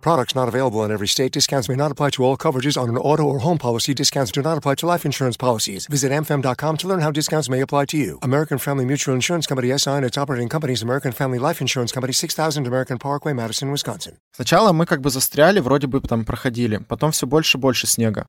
Products not available in every state. Discounts may not apply to all coverages on an auto or home policy. Discounts do not apply to life insurance policies. Visit amfam.com to learn how discounts may apply to you. American Family Mutual Insurance Company SI and its operating companies American Family Life Insurance Company 6000 American Parkway, Madison, Wisconsin. Сначала мы как бы застряли, вроде бы там проходили. Потом все больше и больше снега.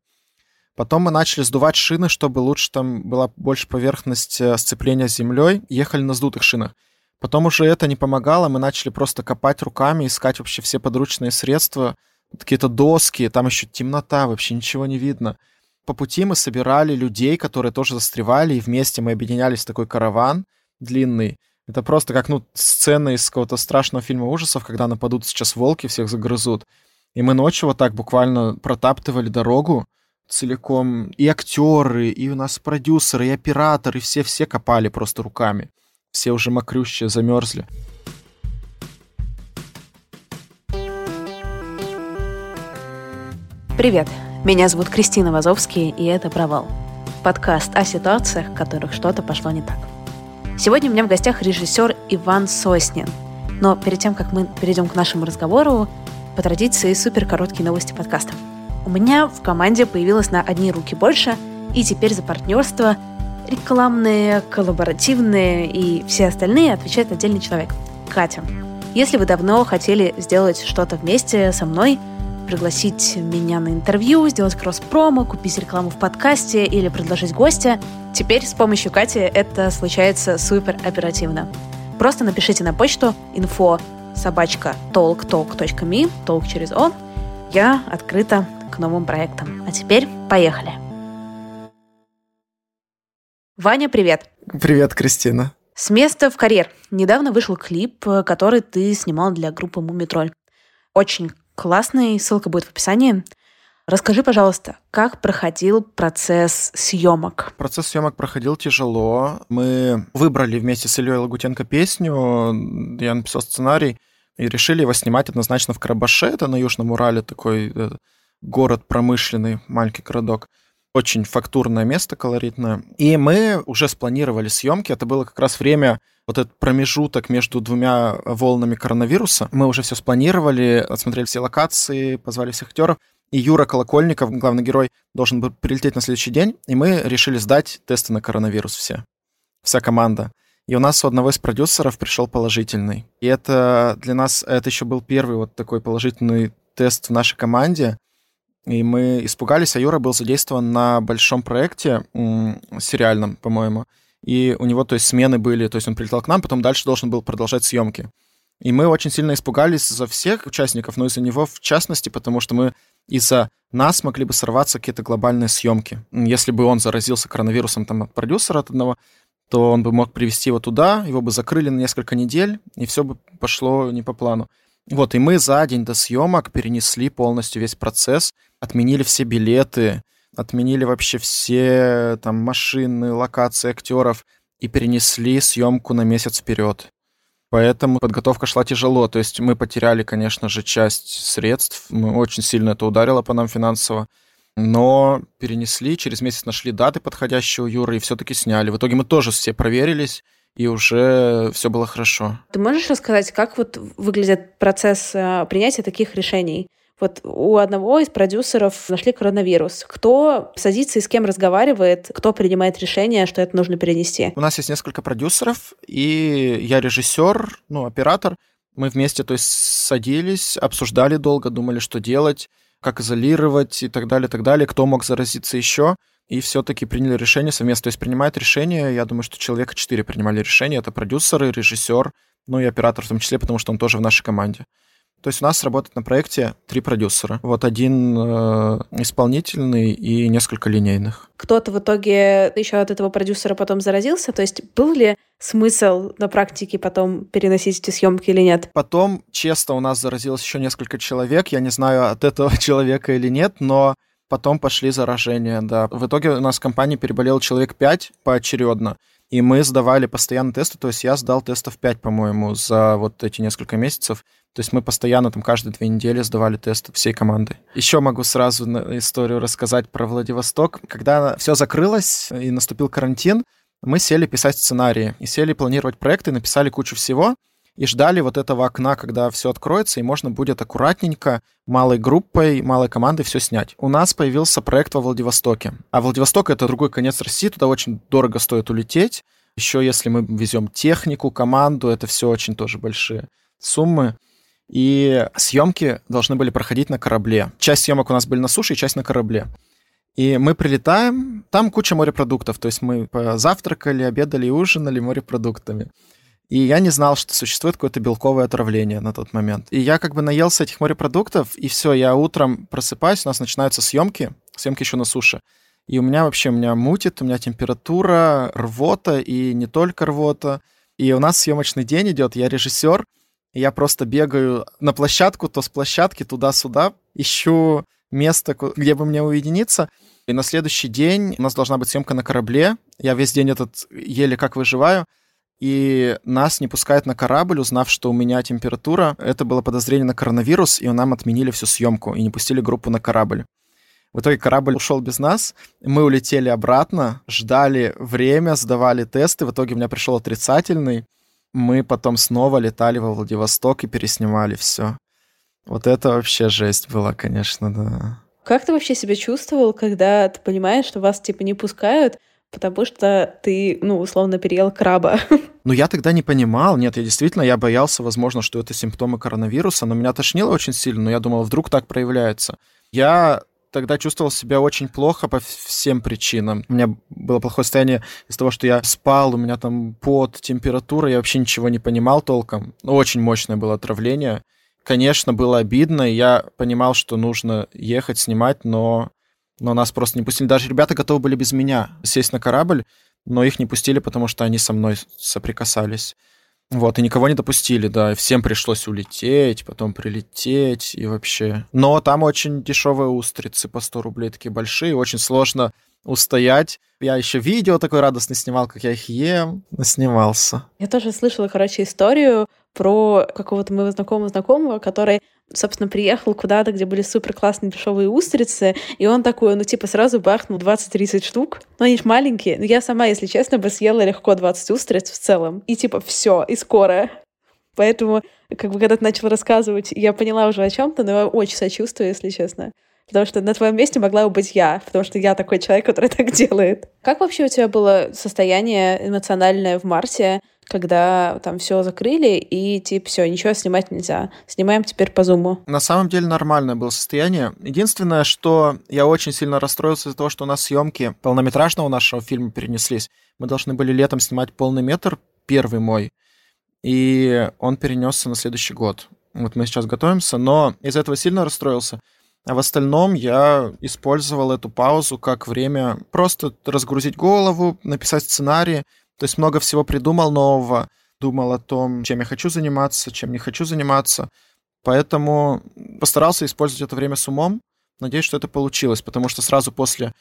Потом мы начали сдувать шины, чтобы лучше там была больше поверхность э, сцепления с землей. Ехали на сдутых шинах. Потом уже это не помогало, мы начали просто копать руками, искать вообще все подручные средства, какие-то доски, там еще темнота, вообще ничего не видно. По пути мы собирали людей, которые тоже застревали, и вместе мы объединялись в такой караван длинный. Это просто как, ну, сцена из какого-то страшного фильма ужасов, когда нападут сейчас волки, всех загрызут. И мы ночью вот так буквально протаптывали дорогу целиком. И актеры, и у нас продюсеры, и операторы, все-все копали просто руками. Все уже мокрющие, замерзли. Привет, меня зовут Кристина Вазовский, и это «Провал». Подкаст о ситуациях, в которых что-то пошло не так. Сегодня у меня в гостях режиссер Иван Соснин. Но перед тем, как мы перейдем к нашему разговору, по традиции супер короткие новости подкаста. У меня в команде появилось на одни руки больше, и теперь за партнерство рекламные, коллаборативные и все остальные отвечает отдельный человек – Катя. Если вы давно хотели сделать что-то вместе со мной, пригласить меня на интервью, сделать кросс-промо, купить рекламу в подкасте или предложить гостя, теперь с помощью Кати это случается супер оперативно. Просто напишите на почту info собачка talktalk.me, talk через О. Я открыта к новым проектам. А теперь поехали! Ваня, привет. Привет, Кристина. С места в карьер. Недавно вышел клип, который ты снимал для группы Мумитроль. Очень классный, ссылка будет в описании. Расскажи, пожалуйста, как проходил процесс съемок? Процесс съемок проходил тяжело. Мы выбрали вместе с Ильей Лагутенко песню, я написал сценарий, и решили его снимать однозначно в Карабаше, это на Южном Урале такой э, город промышленный, маленький городок очень фактурное место, колоритное. И мы уже спланировали съемки. Это было как раз время, вот этот промежуток между двумя волнами коронавируса. Мы уже все спланировали, осмотрели все локации, позвали всех актеров. И Юра Колокольников, главный герой, должен был прилететь на следующий день, и мы решили сдать тесты на коронавирус все. Вся команда. И у нас у одного из продюсеров пришел положительный. И это для нас, это еще был первый вот такой положительный тест в нашей команде. И мы испугались, а Юра был задействован на большом проекте, сериальном, по-моему. И у него, то есть, смены были, то есть он прилетел к нам, потом дальше должен был продолжать съемки. И мы очень сильно испугались за всех участников, но из-за него в частности, потому что мы из-за нас могли бы сорваться какие-то глобальные съемки. Если бы он заразился коронавирусом там от продюсера от одного, то он бы мог привести его туда, его бы закрыли на несколько недель, и все бы пошло не по плану. Вот, и мы за день до съемок перенесли полностью весь процесс, отменили все билеты, отменили вообще все там машины, локации актеров и перенесли съемку на месяц вперед. Поэтому подготовка шла тяжело. То есть мы потеряли, конечно же, часть средств. Мы очень сильно это ударило по нам финансово. Но перенесли, через месяц нашли даты подходящие у Юры и все-таки сняли. В итоге мы тоже все проверились и уже все было хорошо. Ты можешь рассказать, как вот выглядит процесс э, принятия таких решений? Вот у одного из продюсеров нашли коронавирус. Кто садится и с кем разговаривает, кто принимает решение, что это нужно перенести? У нас есть несколько продюсеров, и я режиссер, ну, оператор. Мы вместе, то есть, садились, обсуждали долго, думали, что делать, как изолировать и так далее, так далее, кто мог заразиться еще и все-таки приняли решение совместно. То есть принимает решение, я думаю, что человека четыре принимали решение. Это продюсеры, режиссер, ну и оператор в том числе, потому что он тоже в нашей команде. То есть у нас работает на проекте три продюсера. Вот один э, исполнительный и несколько линейных. Кто-то в итоге еще от этого продюсера потом заразился? То есть был ли смысл на практике потом переносить эти съемки или нет? Потом, честно, у нас заразилось еще несколько человек. Я не знаю, от этого человека или нет, но потом пошли заражения, да. В итоге у нас в компании переболел человек пять поочередно. И мы сдавали постоянно тесты, то есть я сдал тестов 5, по-моему, за вот эти несколько месяцев. То есть мы постоянно там каждые две недели сдавали тесты всей команды. Еще могу сразу историю рассказать про Владивосток. Когда все закрылось и наступил карантин, мы сели писать сценарии и сели планировать проекты, написали кучу всего и ждали вот этого окна, когда все откроется, и можно будет аккуратненько, малой группой, малой командой все снять. У нас появился проект во Владивостоке. А Владивосток — это другой конец России, туда очень дорого стоит улететь. Еще если мы везем технику, команду, это все очень тоже большие суммы. И съемки должны были проходить на корабле. Часть съемок у нас были на суше, часть на корабле. И мы прилетаем, там куча морепродуктов, то есть мы завтракали, обедали и ужинали морепродуктами. И я не знал, что существует какое-то белковое отравление на тот момент. И я как бы наелся этих морепродуктов, и все, я утром просыпаюсь, у нас начинаются съемки, съемки еще на суше. И у меня вообще, у меня мутит, у меня температура, рвота, и не только рвота. И у нас съемочный день идет, я режиссер, и я просто бегаю на площадку, то с площадки туда-сюда, ищу место, где бы мне уединиться. И на следующий день у нас должна быть съемка на корабле. Я весь день этот еле как выживаю и нас не пускают на корабль, узнав, что у меня температура. Это было подозрение на коронавирус, и нам отменили всю съемку и не пустили группу на корабль. В итоге корабль ушел без нас, мы улетели обратно, ждали время, сдавали тесты, в итоге у меня пришел отрицательный. Мы потом снова летали во Владивосток и переснимали все. Вот это вообще жесть была, конечно, да. Как ты вообще себя чувствовал, когда ты понимаешь, что вас типа не пускают, потому что ты, ну, условно, переел краба. Ну, я тогда не понимал. Нет, я действительно, я боялся, возможно, что это симптомы коронавируса, но меня тошнило очень сильно, но я думал, вдруг так проявляется. Я тогда чувствовал себя очень плохо по всем причинам. У меня было плохое состояние из-за того, что я спал, у меня там под температура, я вообще ничего не понимал толком. Ну, очень мощное было отравление. Конечно, было обидно, и я понимал, что нужно ехать, снимать, но но нас просто не пустили. Даже ребята готовы были без меня сесть на корабль, но их не пустили, потому что они со мной соприкасались. Вот, и никого не допустили, да, и всем пришлось улететь, потом прилететь, и вообще. Но там очень дешевые устрицы по 100 рублей, такие большие, очень сложно устоять. Я еще видео такое радостно снимал, как я их ем, наснимался. Я тоже слышала, короче, историю про какого-то моего знакомого знакомого, который собственно, приехал куда-то, где были супер классные дешевые устрицы, и он такой, ну, типа, сразу бахнул 20-30 штук. Ну, они ж маленькие. Но я сама, если честно, бы съела легко 20 устриц в целом. И типа, все, и скоро. Поэтому, как бы, когда ты начал рассказывать, я поняла уже о чем-то, но я очень сочувствую, если честно. Потому что на твоем месте могла бы быть я, потому что я такой человек, который так делает. Как вообще у тебя было состояние эмоциональное в марте? Когда там все закрыли, и типа все, ничего снимать нельзя. Снимаем теперь по зуму. На самом деле нормальное было состояние. Единственное, что я очень сильно расстроился из-за того, что у нас съемки полнометражного нашего фильма перенеслись. Мы должны были летом снимать полный метр, первый мой, и он перенесся на следующий год. Вот мы сейчас готовимся, но из этого сильно расстроился. А в остальном я использовал эту паузу как время просто разгрузить голову, написать сценарий, то есть много всего придумал нового, думал о том, чем я хочу заниматься, чем не хочу заниматься. Поэтому постарался использовать это время с умом. Надеюсь, что это получилось, потому что сразу после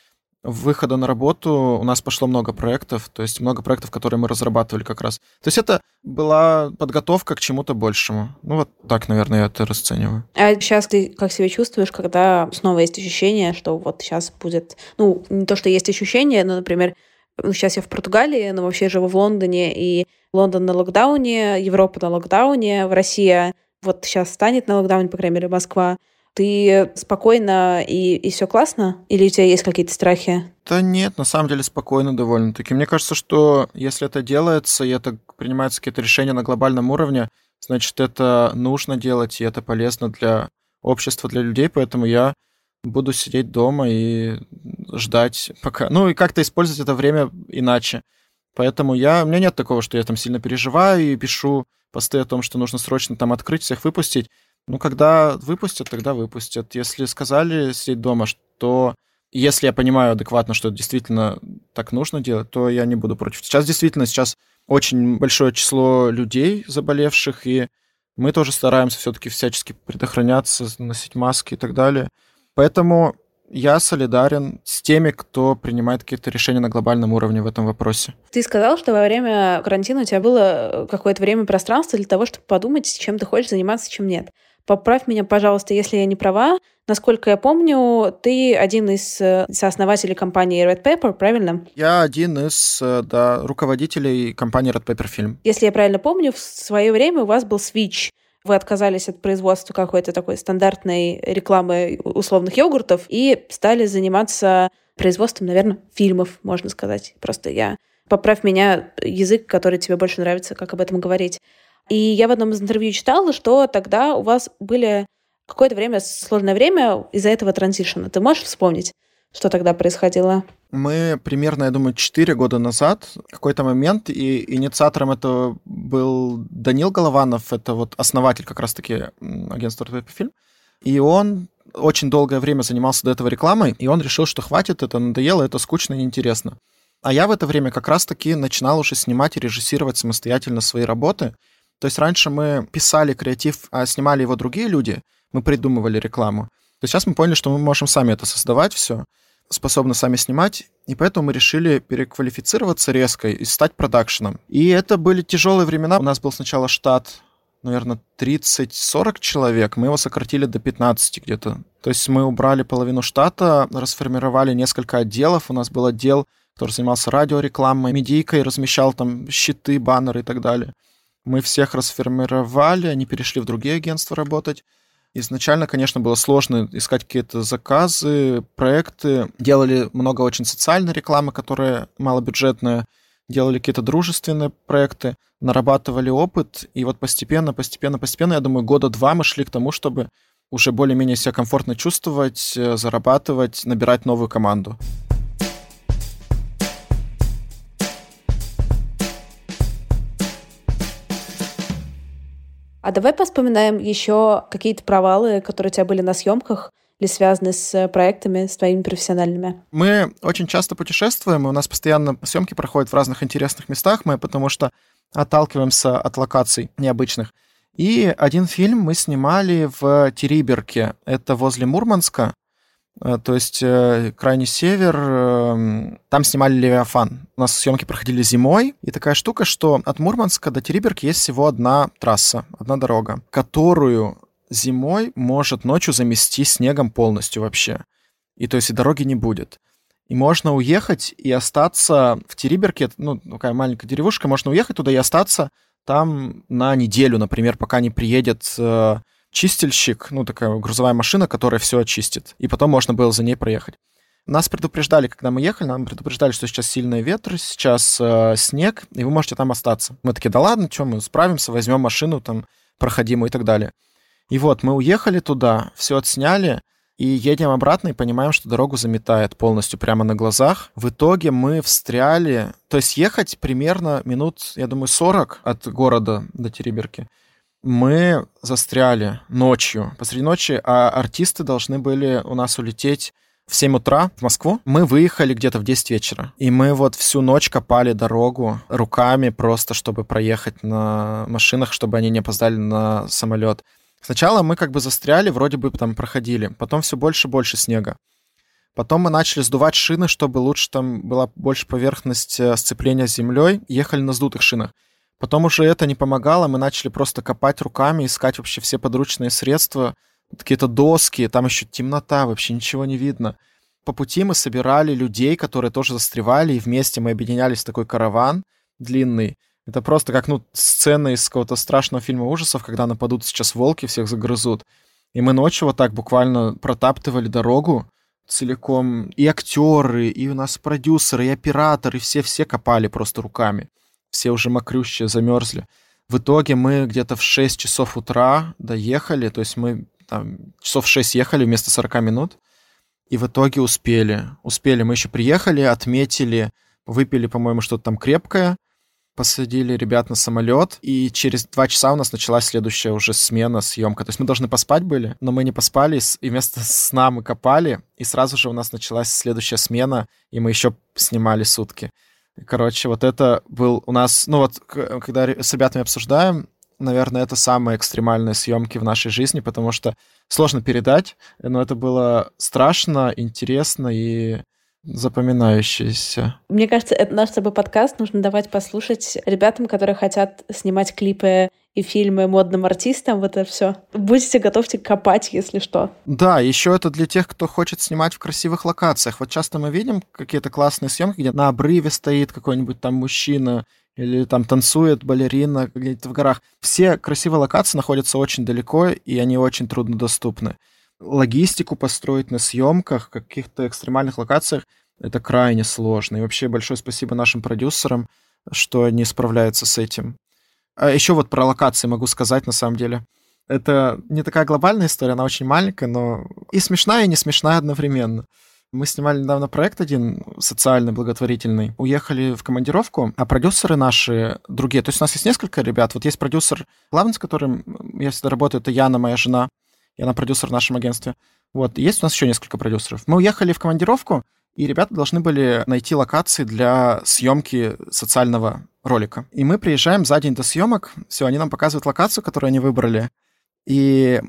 выхода на работу у нас пошло много проектов, то есть много проектов, которые мы разрабатывали как раз. То есть это была подготовка к чему-то большему. Ну вот так, наверное, я это расцениваю. А сейчас ты как себя чувствуешь, когда снова есть ощущение, что вот сейчас будет... Ну, не то, что есть ощущение, но, например, ну, сейчас я в Португалии, но вообще живу в Лондоне, и Лондон на локдауне, Европа на локдауне, в России вот сейчас станет на локдауне, по крайней мере, Москва. Ты спокойно и, и все классно? Или у тебя есть какие-то страхи? Да нет, на самом деле спокойно довольно-таки. Мне кажется, что если это делается, и это принимаются какие-то решения на глобальном уровне, значит, это нужно делать, и это полезно для общества, для людей, поэтому я буду сидеть дома и ждать пока. Ну и как-то использовать это время иначе. Поэтому я, у меня нет такого, что я там сильно переживаю и пишу посты о том, что нужно срочно там открыть, всех выпустить. Ну, когда выпустят, тогда выпустят. Если сказали сидеть дома, что если я понимаю адекватно, что действительно так нужно делать, то я не буду против. Сейчас действительно, сейчас очень большое число людей заболевших, и мы тоже стараемся все-таки всячески предохраняться, носить маски и так далее. Поэтому я солидарен с теми, кто принимает какие-то решения на глобальном уровне в этом вопросе. Ты сказал, что во время карантина у тебя было какое-то время пространство для того, чтобы подумать, чем ты хочешь заниматься, чем нет. Поправь меня, пожалуйста, если я не права. Насколько я помню, ты один из э, сооснователей компании Red Pepper, правильно? Я один из э, да, руководителей компании Red Pepper Film. Если я правильно помню, в свое время у вас был Switch. Вы отказались от производства какой-то такой стандартной рекламы условных йогуртов и стали заниматься производством, наверное, фильмов, можно сказать. Просто я поправь меня язык, который тебе больше нравится, как об этом говорить. И я в одном из интервью читала, что тогда у вас были какое-то время, сложное время из-за этого транзишена. Ты можешь вспомнить, что тогда происходило? Мы примерно, я думаю, 4 года назад, какой-то момент, и инициатором этого был Данил Голованов, это вот основатель как раз-таки агентства «Фильм», и он очень долгое время занимался до этого рекламой, и он решил, что хватит, это надоело, это скучно и неинтересно. А я в это время как раз-таки начинал уже снимать и режиссировать самостоятельно свои работы, то есть раньше мы писали креатив, а снимали его другие люди, мы придумывали рекламу. То сейчас мы поняли, что мы можем сами это создавать все, способны сами снимать, и поэтому мы решили переквалифицироваться резко и стать продакшеном. И это были тяжелые времена. У нас был сначала штат, наверное, 30-40 человек, мы его сократили до 15 где-то. То есть мы убрали половину штата, расформировали несколько отделов. У нас был отдел, который занимался радиорекламой, медийкой, размещал там щиты, баннеры и так далее. Мы всех расформировали, они перешли в другие агентства работать. Изначально, конечно, было сложно искать какие-то заказы, проекты. Делали много очень социальной рекламы, которая малобюджетная. Делали какие-то дружественные проекты, нарабатывали опыт. И вот постепенно, постепенно, постепенно, я думаю, года два мы шли к тому, чтобы уже более-менее себя комфортно чувствовать, э, зарабатывать, набирать новую команду. А давай поспоминаем еще какие-то провалы, которые у тебя были на съемках или связаны с проектами, с твоими профессиональными? Мы очень часто путешествуем, и у нас постоянно съемки проходят в разных интересных местах, мы потому что отталкиваемся от локаций необычных. И один фильм мы снимали в Териберке, это возле Мурманска, Э, то есть э, крайний север, эм, там снимали Левиафан. У нас съемки проходили зимой, и такая штука, что от Мурманска до Териберки есть всего одна трасса, одна дорога, которую зимой может ночью замести снегом полностью вообще. И то есть и дороги не будет. И можно уехать и остаться в Териберке, ну, такая маленькая деревушка, можно уехать туда и остаться там на неделю, например, пока не приедет э, чистильщик, ну, такая грузовая машина, которая все очистит. И потом можно было за ней проехать. Нас предупреждали, когда мы ехали, нам предупреждали, что сейчас сильный ветер, сейчас э, снег, и вы можете там остаться. Мы такие, да ладно, что, мы справимся, возьмем машину там проходимую и так далее. И вот мы уехали туда, все отсняли, и едем обратно и понимаем, что дорогу заметает полностью прямо на глазах. В итоге мы встряли, то есть ехать примерно минут, я думаю, 40 от города до Тереберки мы застряли ночью, посреди ночи, а артисты должны были у нас улететь в 7 утра в Москву. Мы выехали где-то в 10 вечера. И мы вот всю ночь копали дорогу руками просто, чтобы проехать на машинах, чтобы они не опоздали на самолет. Сначала мы как бы застряли, вроде бы там проходили. Потом все больше и больше снега. Потом мы начали сдувать шины, чтобы лучше там была больше поверхность э, сцепления с землей. Ехали на сдутых шинах. Потом уже это не помогало, мы начали просто копать руками, искать вообще все подручные средства, какие-то доски, там еще темнота, вообще ничего не видно. По пути мы собирали людей, которые тоже застревали, и вместе мы объединялись в такой караван длинный. Это просто как, ну, сцена из какого-то страшного фильма ужасов, когда нападут сейчас волки, всех загрызут. И мы ночью вот так буквально протаптывали дорогу целиком. И актеры, и у нас продюсеры, и операторы, все-все копали просто руками все уже мокрющие, замерзли. В итоге мы где-то в 6 часов утра доехали, то есть мы там, часов 6 ехали вместо 40 минут, и в итоге успели. Успели. Мы еще приехали, отметили, выпили, по-моему, что-то там крепкое, посадили ребят на самолет, и через два часа у нас началась следующая уже смена, съемка. То есть мы должны поспать были, но мы не поспали, и вместо сна мы копали, и сразу же у нас началась следующая смена, и мы еще снимали сутки. Короче, вот это был у нас, ну вот, когда с ребятами обсуждаем, наверное, это самые экстремальные съемки в нашей жизни, потому что сложно передать, но это было страшно, интересно и запоминающееся. Мне кажется, это наш с тобой подкаст нужно давать послушать ребятам, которые хотят снимать клипы и фильмы модным артистам, вот это все. Будете готовьте копать, если что. Да, еще это для тех, кто хочет снимать в красивых локациях. Вот часто мы видим какие-то классные съемки, где на обрыве стоит какой-нибудь там мужчина или там танцует балерина где-то в горах. Все красивые локации находятся очень далеко, и они очень труднодоступны. Логистику построить на съемках, каких-то экстремальных локациях, это крайне сложно. И вообще большое спасибо нашим продюсерам, что они справляются с этим. А еще вот про локации могу сказать, на самом деле. Это не такая глобальная история, она очень маленькая, но и смешная, и не смешная одновременно. Мы снимали недавно проект один социальный, благотворительный. Уехали в командировку, а продюсеры наши другие. То есть у нас есть несколько ребят. Вот есть продюсер главный, с которым я всегда работаю, это Яна, моя жена. И она продюсер в нашем агентстве. Вот. есть у нас еще несколько продюсеров. Мы уехали в командировку, и ребята должны были найти локации для съемки социального ролика. И мы приезжаем за день до съемок, все, они нам показывают локацию, которую они выбрали, и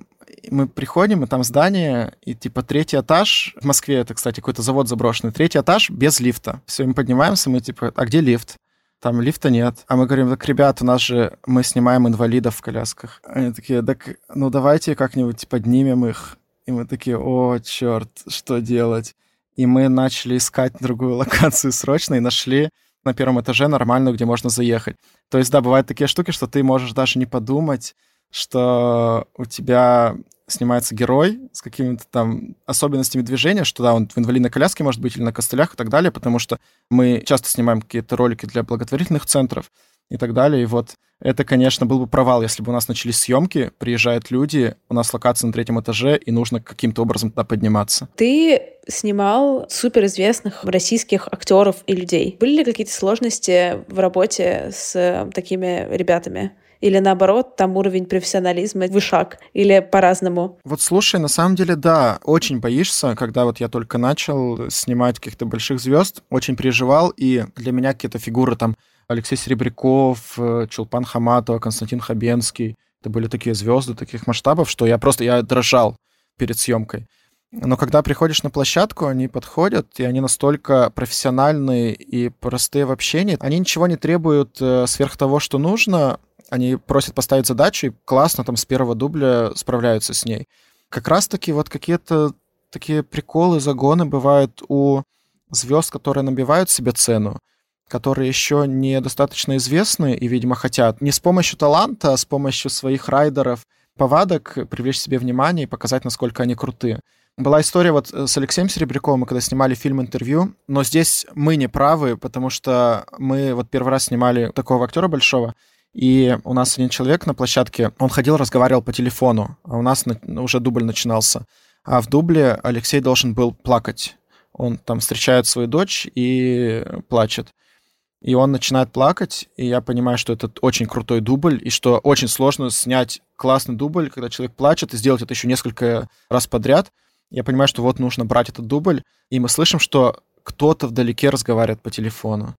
мы приходим, и там здание, и типа третий этаж, в Москве это, кстати, какой-то завод заброшенный, третий этаж без лифта. Все, мы поднимаемся, мы типа, а где лифт? Там лифта нет. А мы говорим, так, ребят, у нас же, мы снимаем инвалидов в колясках. Они такие, так, ну давайте как-нибудь поднимем их. И мы такие, о, черт, что делать? И мы начали искать другую локацию срочно и нашли на первом этаже нормальную, где можно заехать. То есть, да, бывают такие штуки, что ты можешь даже не подумать, что у тебя снимается герой с какими-то там особенностями движения, что да, он в инвалидной коляске может быть или на костылях и так далее, потому что мы часто снимаем какие-то ролики для благотворительных центров и так далее. И вот это, конечно, был бы провал, если бы у нас начались съемки, приезжают люди, у нас локация на третьем этаже, и нужно каким-то образом туда подниматься. Ты снимал суперизвестных российских актеров и людей. Были ли какие-то сложности в работе с такими ребятами? Или наоборот, там уровень профессионализма вышаг? Или по-разному? Вот слушай, на самом деле, да, очень боишься, когда вот я только начал снимать каких-то больших звезд, очень переживал, и для меня какие-то фигуры там Алексей Серебряков, э, Чулпан Хаматова, Константин Хабенский, это были такие звезды таких масштабов, что я просто, я дрожал перед съемкой. Но когда приходишь на площадку, они подходят, и они настолько профессиональные и простые в общении. Они ничего не требуют э, сверх того, что нужно, они просят поставить задачу и классно там с первого дубля справляются с ней. Как раз-таки вот какие-то такие приколы, загоны бывают у звезд, которые набивают себе цену, которые еще недостаточно известны и, видимо, хотят не с помощью таланта, а с помощью своих райдеров, повадок привлечь себе внимание и показать, насколько они крутые. Была история вот с Алексеем Серебряковым, когда снимали фильм «Интервью», но здесь мы не правы, потому что мы вот первый раз снимали такого актера большого, и у нас один человек на площадке, он ходил, разговаривал по телефону, а у нас уже дубль начинался. А в дубле Алексей должен был плакать. Он там встречает свою дочь и плачет. И он начинает плакать, и я понимаю, что это очень крутой дубль, и что очень сложно снять классный дубль, когда человек плачет, и сделать это еще несколько раз подряд. Я понимаю, что вот нужно брать этот дубль, и мы слышим, что кто-то вдалеке разговаривает по телефону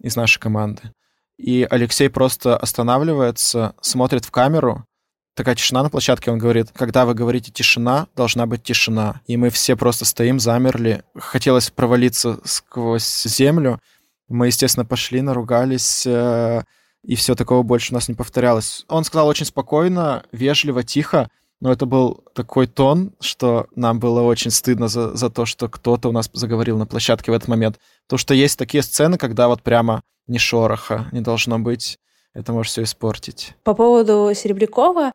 из нашей команды. И Алексей просто останавливается, смотрит в камеру, такая тишина на площадке, он говорит, когда вы говорите тишина, должна быть тишина. И мы все просто стоим, замерли. Хотелось провалиться сквозь землю. Мы, естественно, пошли, наругались, э, и все такого больше у нас не повторялось. Он сказал очень спокойно, вежливо, тихо, но это был такой тон, что нам было очень стыдно за, за то, что кто-то у нас заговорил на площадке в этот момент. Потому что есть такие сцены, когда вот прямо ни шороха не должно быть. Это может все испортить. По поводу Серебрякова,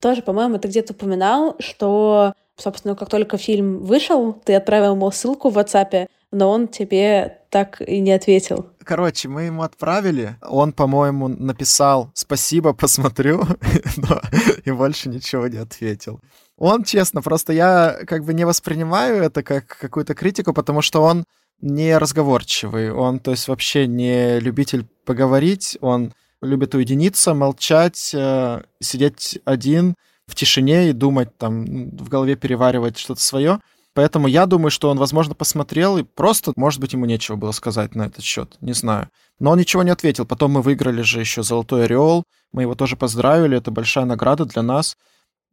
тоже, по-моему, ты где-то упоминал, что, собственно, как только фильм вышел, ты отправил ему ссылку в WhatsApp, но он тебе так и не ответил. Короче, мы ему отправили. Он, по-моему, написал «спасибо, посмотрю», но и больше ничего не ответил. Он, честно, просто я как бы не воспринимаю это как какую-то критику, потому что он не разговорчивый, он, то есть, вообще не любитель поговорить, он любит уединиться, молчать, э, сидеть один в тишине и думать, там, в голове переваривать что-то свое. Поэтому я думаю, что он, возможно, посмотрел и просто, может быть, ему нечего было сказать на этот счет, не знаю. Но он ничего не ответил. Потом мы выиграли же еще «Золотой ореол», мы его тоже поздравили, это большая награда для нас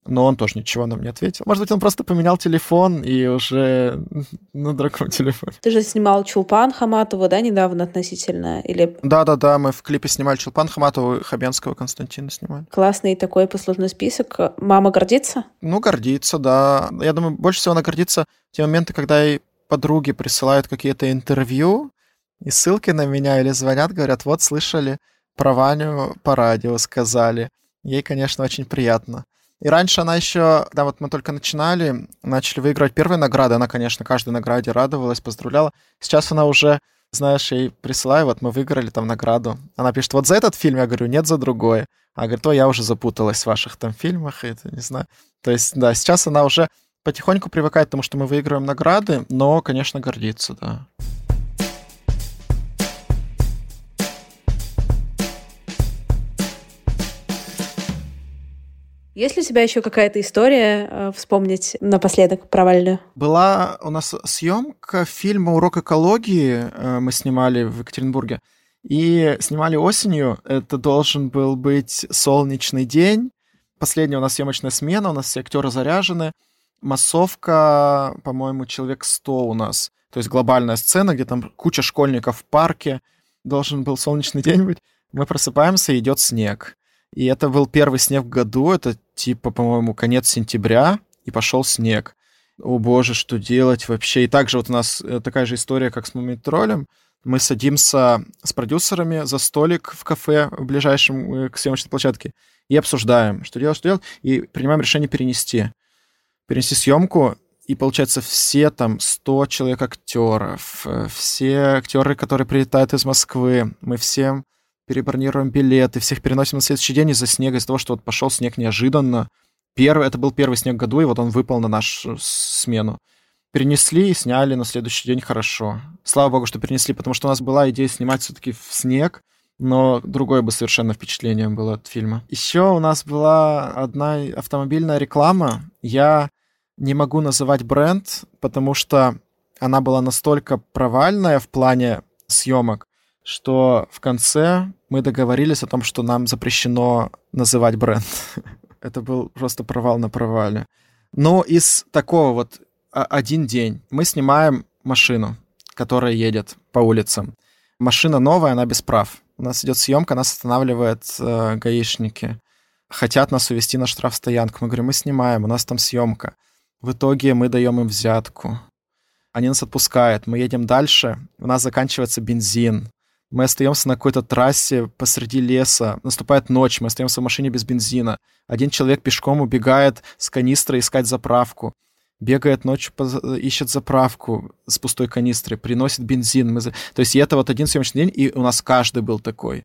но он тоже ничего нам не ответил. Может быть, он просто поменял телефон и уже на другом телефоне. Ты же снимал Чулпан Хаматова, да, недавно относительно? Или... Да-да-да, мы в клипе снимали Чулпан Хаматова и Хабенского Константина снимали. Классный такой послужной список. Мама гордится? Ну, гордится, да. Я думаю, больше всего она гордится в те моменты, когда ей подруги присылают какие-то интервью и ссылки на меня или звонят, говорят, вот, слышали про Ваню по радио, сказали. Ей, конечно, очень приятно. И раньше она еще, когда вот мы только начинали, начали выигрывать первые награды, она, конечно, каждой награде радовалась, поздравляла. Сейчас она уже, знаешь, ей присылаю, вот мы выиграли там награду. Она пишет, вот за этот фильм, я говорю, нет, за другой. А говорит, то я уже запуталась в ваших там фильмах, и это не знаю. То есть, да, сейчас она уже потихоньку привыкает к тому, что мы выигрываем награды, но, конечно, гордится, да. Есть ли у тебя еще какая-то история э, вспомнить напоследок провальную? Была у нас съемка фильма «Урок экологии» э, мы снимали в Екатеринбурге. И снимали осенью. Это должен был быть солнечный день. Последняя у нас съемочная смена, у нас все актеры заряжены. Массовка, по-моему, человек 100 у нас. То есть глобальная сцена, где там куча школьников в парке. Должен был солнечный день быть. Мы просыпаемся, идет снег. И это был первый снег в году, это типа, по-моему, конец сентября, и пошел снег. О боже, что делать вообще? И также вот у нас э, такая же история, как с Мумитролем. Мы садимся с продюсерами за столик в кафе в ближайшем э, к съемочной площадке и обсуждаем, что делать, что делать, и принимаем решение перенести. Перенести съемку, и получается все там 100 человек актеров, э, все актеры, которые прилетают из Москвы, мы всем перебронируем билеты, всех переносим на следующий день из-за снега, из-за того, что вот пошел снег неожиданно. Первый, это был первый снег в году, и вот он выпал на нашу смену. Перенесли и сняли на следующий день хорошо. Слава богу, что перенесли, потому что у нас была идея снимать все-таки в снег, но другое бы совершенно впечатление было от фильма. Еще у нас была одна автомобильная реклама. Я не могу называть бренд, потому что она была настолько провальная в плане съемок, что в конце мы договорились о том, что нам запрещено называть бренд. Это был просто провал на провале. Но из такого вот один день мы снимаем машину, которая едет по улицам. Машина новая, она без прав. У нас идет съемка, нас останавливают э, гаишники. Хотят нас увезти на штрафстоянку. Мы говорим, мы снимаем, у нас там съемка. В итоге мы даем им взятку. Они нас отпускают, мы едем дальше, у нас заканчивается бензин. Мы остаемся на какой-то трассе посреди леса. Наступает ночь, мы остаемся в машине без бензина. Один человек пешком убегает с канистры искать заправку. Бегает ночью, ищет заправку с пустой канистры, приносит бензин. Мы... То есть и это вот один съемочный день, и у нас каждый был такой.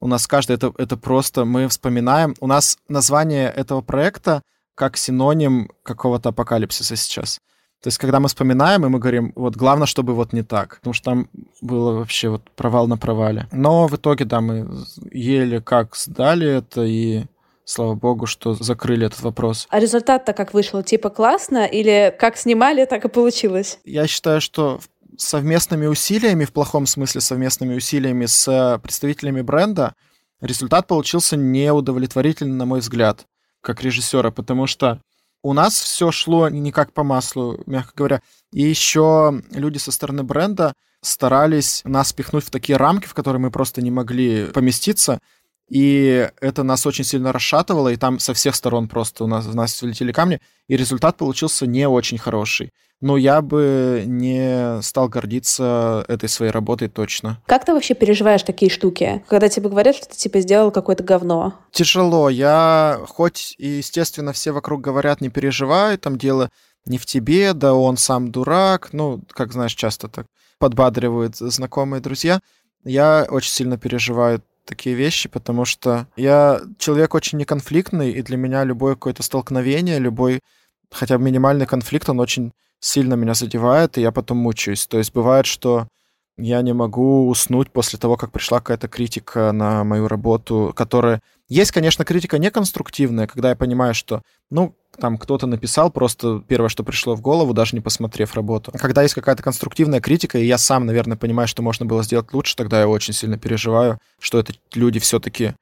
У нас каждый, это, это просто, мы вспоминаем. У нас название этого проекта как синоним какого-то апокалипсиса сейчас. То есть, когда мы вспоминаем, и мы говорим, вот главное, чтобы вот не так, потому что там было вообще вот провал на провале. Но в итоге, да, мы еле как сдали это, и слава богу, что закрыли этот вопрос. А результат-то как вышел? Типа классно? Или как снимали, так и получилось? Я считаю, что совместными усилиями, в плохом смысле совместными усилиями с представителями бренда, результат получился неудовлетворительный, на мой взгляд, как режиссера, потому что у нас все шло не как по маслу, мягко говоря. И еще люди со стороны бренда старались нас пихнуть в такие рамки, в которые мы просто не могли поместиться. И это нас очень сильно расшатывало, и там со всех сторон просто у нас, у нас влетели камни, и результат получился не очень хороший. Но я бы не стал гордиться этой своей работой точно. Как ты вообще переживаешь такие штуки, когда тебе говорят, что ты типа сделал какое-то говно? Тяжело. Я, хоть, естественно, все вокруг говорят, не переживай, там дело не в тебе, да он сам дурак, ну, как знаешь, часто так подбадривают знакомые друзья. Я очень сильно переживаю такие вещи, потому что я человек очень неконфликтный, и для меня любое какое-то столкновение, любой хотя бы минимальный конфликт, он очень сильно меня задевает, и я потом мучаюсь. То есть бывает, что Я не могу уснуть после того, как пришла какая-то критика на мою работу, которая... Есть, конечно, критика неконструктивная, когда я понимаю, что, ну, там кто-то написал просто первое, что пришло в голову, даже не посмотрев работу. Когда есть какая-то конструктивная критика, и я сам, наверное, понимаю, что можно было сделать лучше, тогда я очень сильно переживаю, что это люди все-таки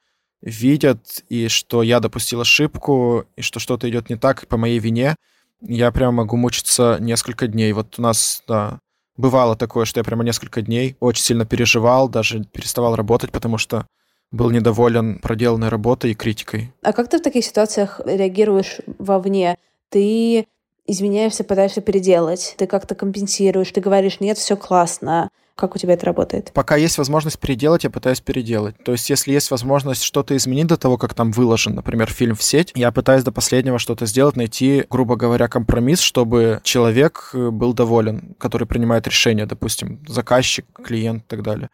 видят, и что я допустил ошибку, и что что-то идет не так по моей вине, я прямо могу мучиться несколько дней. Вот у нас, да, бывало такое, что я прямо несколько дней очень сильно переживал, даже переставал работать, потому что был недоволен проделанной работой и критикой. А как ты в таких ситуациях реагируешь вовне? Ты извиняешься, пытаешься переделать, ты как-то компенсируешь, ты говоришь, нет, все классно. Как у тебя это работает? Пока есть возможность переделать, я пытаюсь переделать. То есть, если есть возможность что-то изменить до того, как там выложен, например, фильм в сеть, я пытаюсь до последнего что-то сделать, найти, грубо говоря, компромисс, чтобы человек э, был доволен, который принимает решение, допустим, заказчик, клиент и так далее.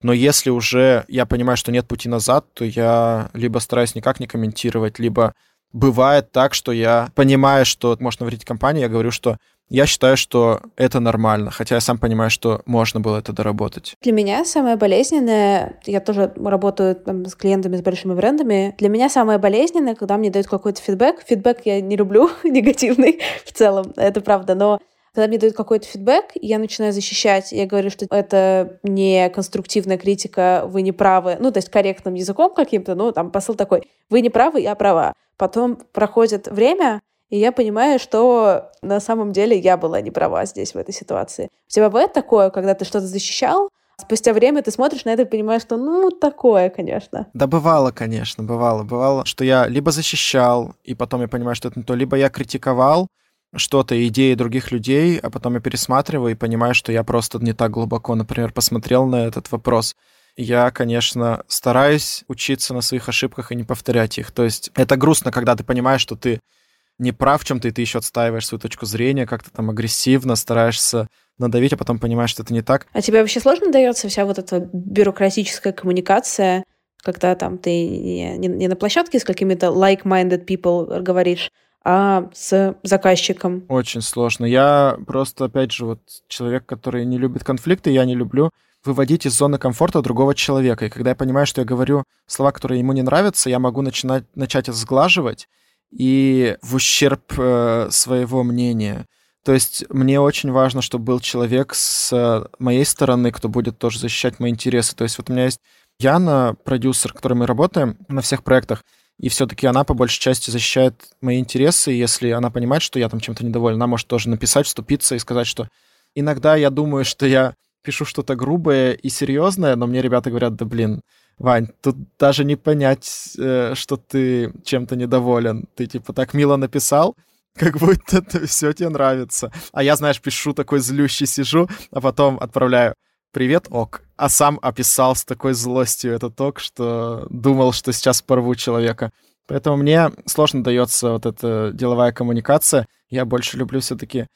Но если уже я понимаю, что нет пути назад, то я либо стараюсь никак не комментировать, либо бывает так, что я понимаю, что может навредить компании, я говорю, что я считаю, что это нормально, хотя я сам понимаю, что можно было это доработать. Для меня самое болезненное, я тоже работаю там, с клиентами, с большими брендами, для меня самое болезненное, когда мне дают какой-то фидбэк. Фидбэк я не люблю, негативный в целом, это правда, но когда мне дают какой-то фидбэк, я начинаю защищать, я говорю, что это не конструктивная критика, вы не правы, ну, то есть корректным языком каким-то, ну, там посыл такой, вы не правы, я права. Потом проходит время, и я понимаю, что на самом деле я была не права здесь, в этой ситуации. У тебя бывает такое, когда ты что-то защищал, спустя время ты смотришь на это и понимаешь, что ну, такое, конечно. Да бывало, конечно, бывало. Бывало, что я либо защищал, и потом я понимаю, что это не то, либо я критиковал что-то, идеи других людей, а потом я пересматриваю и понимаю, что я просто не так глубоко, например, посмотрел на этот вопрос. Я, конечно, стараюсь учиться на своих ошибках и не повторять их. То есть это грустно, когда ты понимаешь, что ты не прав в чем-то, и ты еще отстаиваешь свою точку зрения, как-то там агрессивно стараешься надавить, а потом понимаешь, что это не так. А тебе вообще сложно дается вся вот эта бюрократическая коммуникация, когда там ты не, не на площадке с какими-то like-minded people говоришь, а с заказчиком? Очень сложно. Я просто, опять же, вот человек, который не любит конфликты, я не люблю выводить из зоны комфорта другого человека. И когда я понимаю, что я говорю слова, которые ему не нравятся, я могу начинать, начать сглаживать и в ущерб э, своего мнения. То есть мне очень важно, чтобы был человек с э, моей стороны, кто будет тоже защищать мои интересы. То есть вот у меня есть Яна, продюсер, который мы работаем на всех проектах, и все-таки она по большей части защищает мои интересы. И если она понимает, что я там чем-то недоволен, она может тоже написать, вступиться и сказать, что иногда я думаю, что я пишу что-то грубое и серьезное, но мне ребята говорят, да блин, Вань, тут даже не понять, э, что ты чем-то недоволен. Ты типа так мило написал, как будто это все тебе нравится. А я, знаешь, пишу такой злющий, сижу, а потом отправляю «Привет, ок». А сам описал с такой злостью этот ок, что думал, что сейчас порву человека. Поэтому мне сложно дается вот эта деловая коммуникация. Я больше люблю все-таки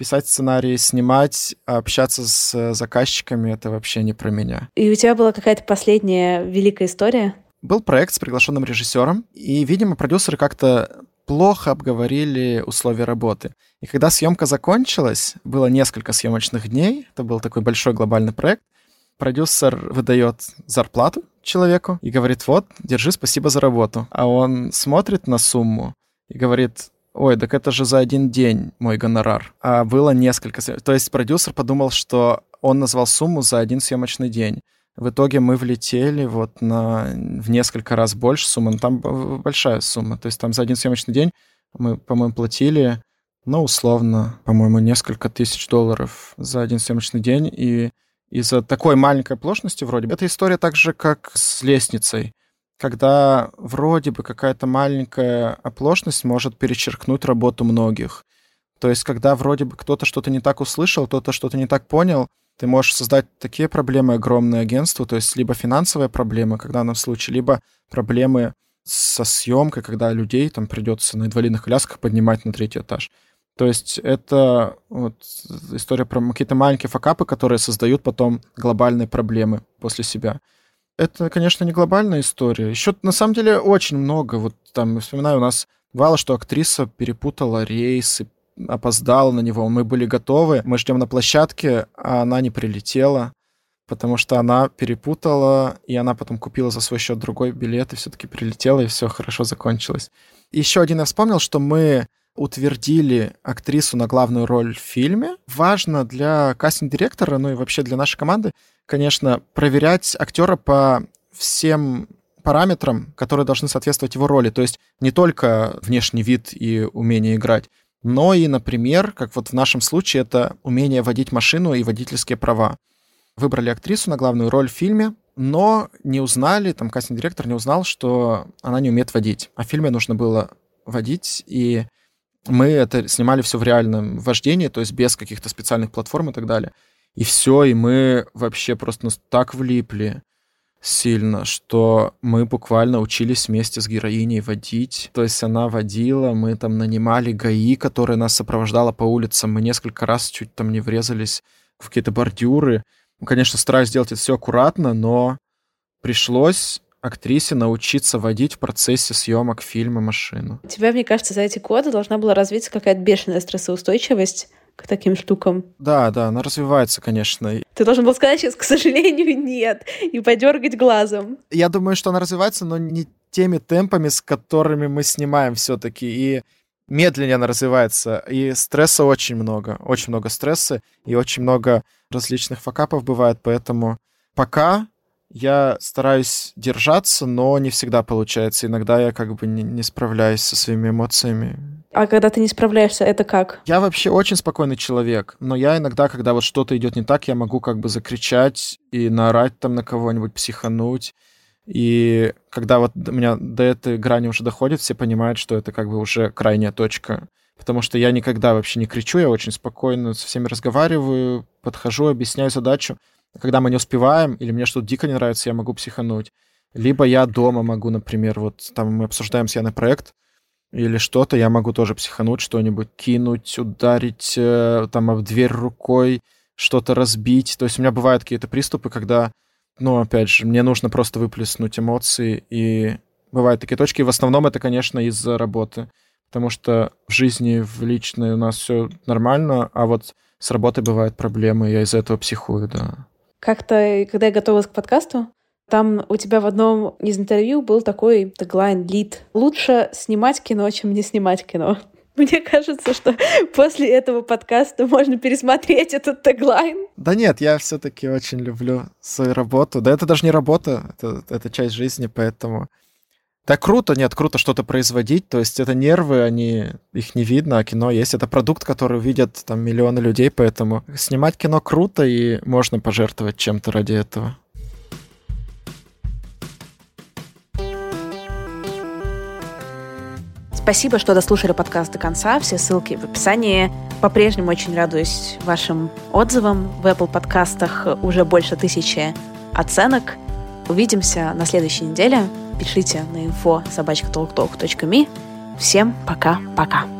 писать сценарии, снимать, общаться с заказчиками — это вообще не про меня. И у тебя была какая-то последняя великая история? Был проект с приглашенным режиссером, и, видимо, продюсеры как-то плохо обговорили условия работы. И когда съемка закончилась, было несколько съемочных дней, это был такой большой глобальный проект, продюсер выдает зарплату человеку и говорит, вот, держи, спасибо за работу. А он смотрит на сумму и говорит, ой, так это же за один день мой гонорар. А было несколько. То есть продюсер подумал, что он назвал сумму за один съемочный день. В итоге мы влетели вот на в несколько раз больше суммы. Но там большая сумма. То есть там за один съемочный день мы, по-моему, платили, ну, условно, по-моему, несколько тысяч долларов за один съемочный день. И из-за такой маленькой оплошности вроде бы. Эта история так же, как с лестницей когда вроде бы какая-то маленькая оплошность может перечеркнуть работу многих. То есть, когда вроде бы кто-то что-то не так услышал, кто-то что-то не так понял, ты можешь создать такие проблемы огромные агентству, то есть либо финансовые проблемы, когда на случае, либо проблемы со съемкой, когда людей там придется на инвалидных колясках поднимать на третий этаж. То есть это вот история про какие-то маленькие факапы, которые создают потом глобальные проблемы после себя это, конечно, не глобальная история. Еще, на самом деле, очень много. Вот там, вспоминаю, у нас бывало, что актриса перепутала рейс и опоздала на него. Мы были готовы, мы ждем на площадке, а она не прилетела. потому что она перепутала, и она потом купила за свой счет другой билет, и все-таки прилетела, и все хорошо закончилось. Еще один я вспомнил, что мы утвердили актрису на главную роль в фильме. Важно для кастинг-директора, ну и вообще для нашей команды, конечно, проверять актера по всем параметрам, которые должны соответствовать его роли. То есть не только внешний вид и умение играть, но и, например, как вот в нашем случае, это умение водить машину и водительские права. Выбрали актрису на главную роль в фильме, но не узнали, там кастинг-директор не узнал, что она не умеет водить. А в фильме нужно было водить, и мы это снимали все в реальном вождении, то есть без каких-то специальных платформ и так далее. И все, и мы вообще просто нас так влипли сильно, что мы буквально учились вместе с героиней водить. То есть она водила, мы там нанимали ГАИ, которая нас сопровождала по улицам. Мы несколько раз чуть там не врезались в какие-то бордюры. Конечно, стараюсь сделать это все аккуратно, но пришлось актрисе научиться водить в процессе съемок фильма машину. У тебя, мне кажется, за эти годы должна была развиться какая-то бешеная стрессоустойчивость к таким штукам. Да, да, она развивается, конечно. Ты должен был сказать сейчас, к сожалению, нет, и подергать глазом. Я думаю, что она развивается, но не теми темпами, с которыми мы снимаем все-таки. И медленнее она развивается. И стресса очень много. Очень много стресса. И очень много различных факапов бывает. Поэтому пока я стараюсь держаться, но не всегда получается. Иногда я как бы не, не справляюсь со своими эмоциями. А когда ты не справляешься, это как? Я вообще очень спокойный человек, но я иногда, когда вот что-то идет не так, я могу как бы закричать и наорать там на кого-нибудь, психануть. И когда вот у меня до этой грани уже доходит, все понимают, что это как бы уже крайняя точка. Потому что я никогда вообще не кричу, я очень спокойно со всеми разговариваю, подхожу, объясняю задачу. Когда мы не успеваем, или мне что-то дико не нравится, я могу психануть. Либо я дома могу, например, вот там мы обсуждаем с Яной проект, или что-то, я могу тоже психануть, что-нибудь кинуть, ударить э, там об дверь рукой, что-то разбить. То есть у меня бывают какие-то приступы, когда, ну, опять же, мне нужно просто выплеснуть эмоции, и бывают такие точки. В основном это, конечно, из-за работы, потому что в жизни, в личной у нас все нормально, а вот с работой бывают проблемы, я из-за этого психую, да. Как-то, когда я готовилась к подкасту, там у тебя в одном из интервью был такой теглайн лид. Лучше снимать кино, чем не снимать кино. Мне кажется, что после этого подкаста можно пересмотреть этот теглайн. Да нет, я все-таки очень люблю свою работу. Да это даже не работа, это, это часть жизни, поэтому... Да круто, нет, круто что-то производить, то есть это нервы, они, их не видно, а кино есть. Это продукт, который видят там миллионы людей, поэтому снимать кино круто, и можно пожертвовать чем-то ради этого. Спасибо, что дослушали подкаст до конца. Все ссылки в описании. По-прежнему очень радуюсь вашим отзывам. В Apple подкастах уже больше тысячи оценок. Увидимся на следующей неделе. Пишите на info собачкаталкtalk.me. Всем пока-пока.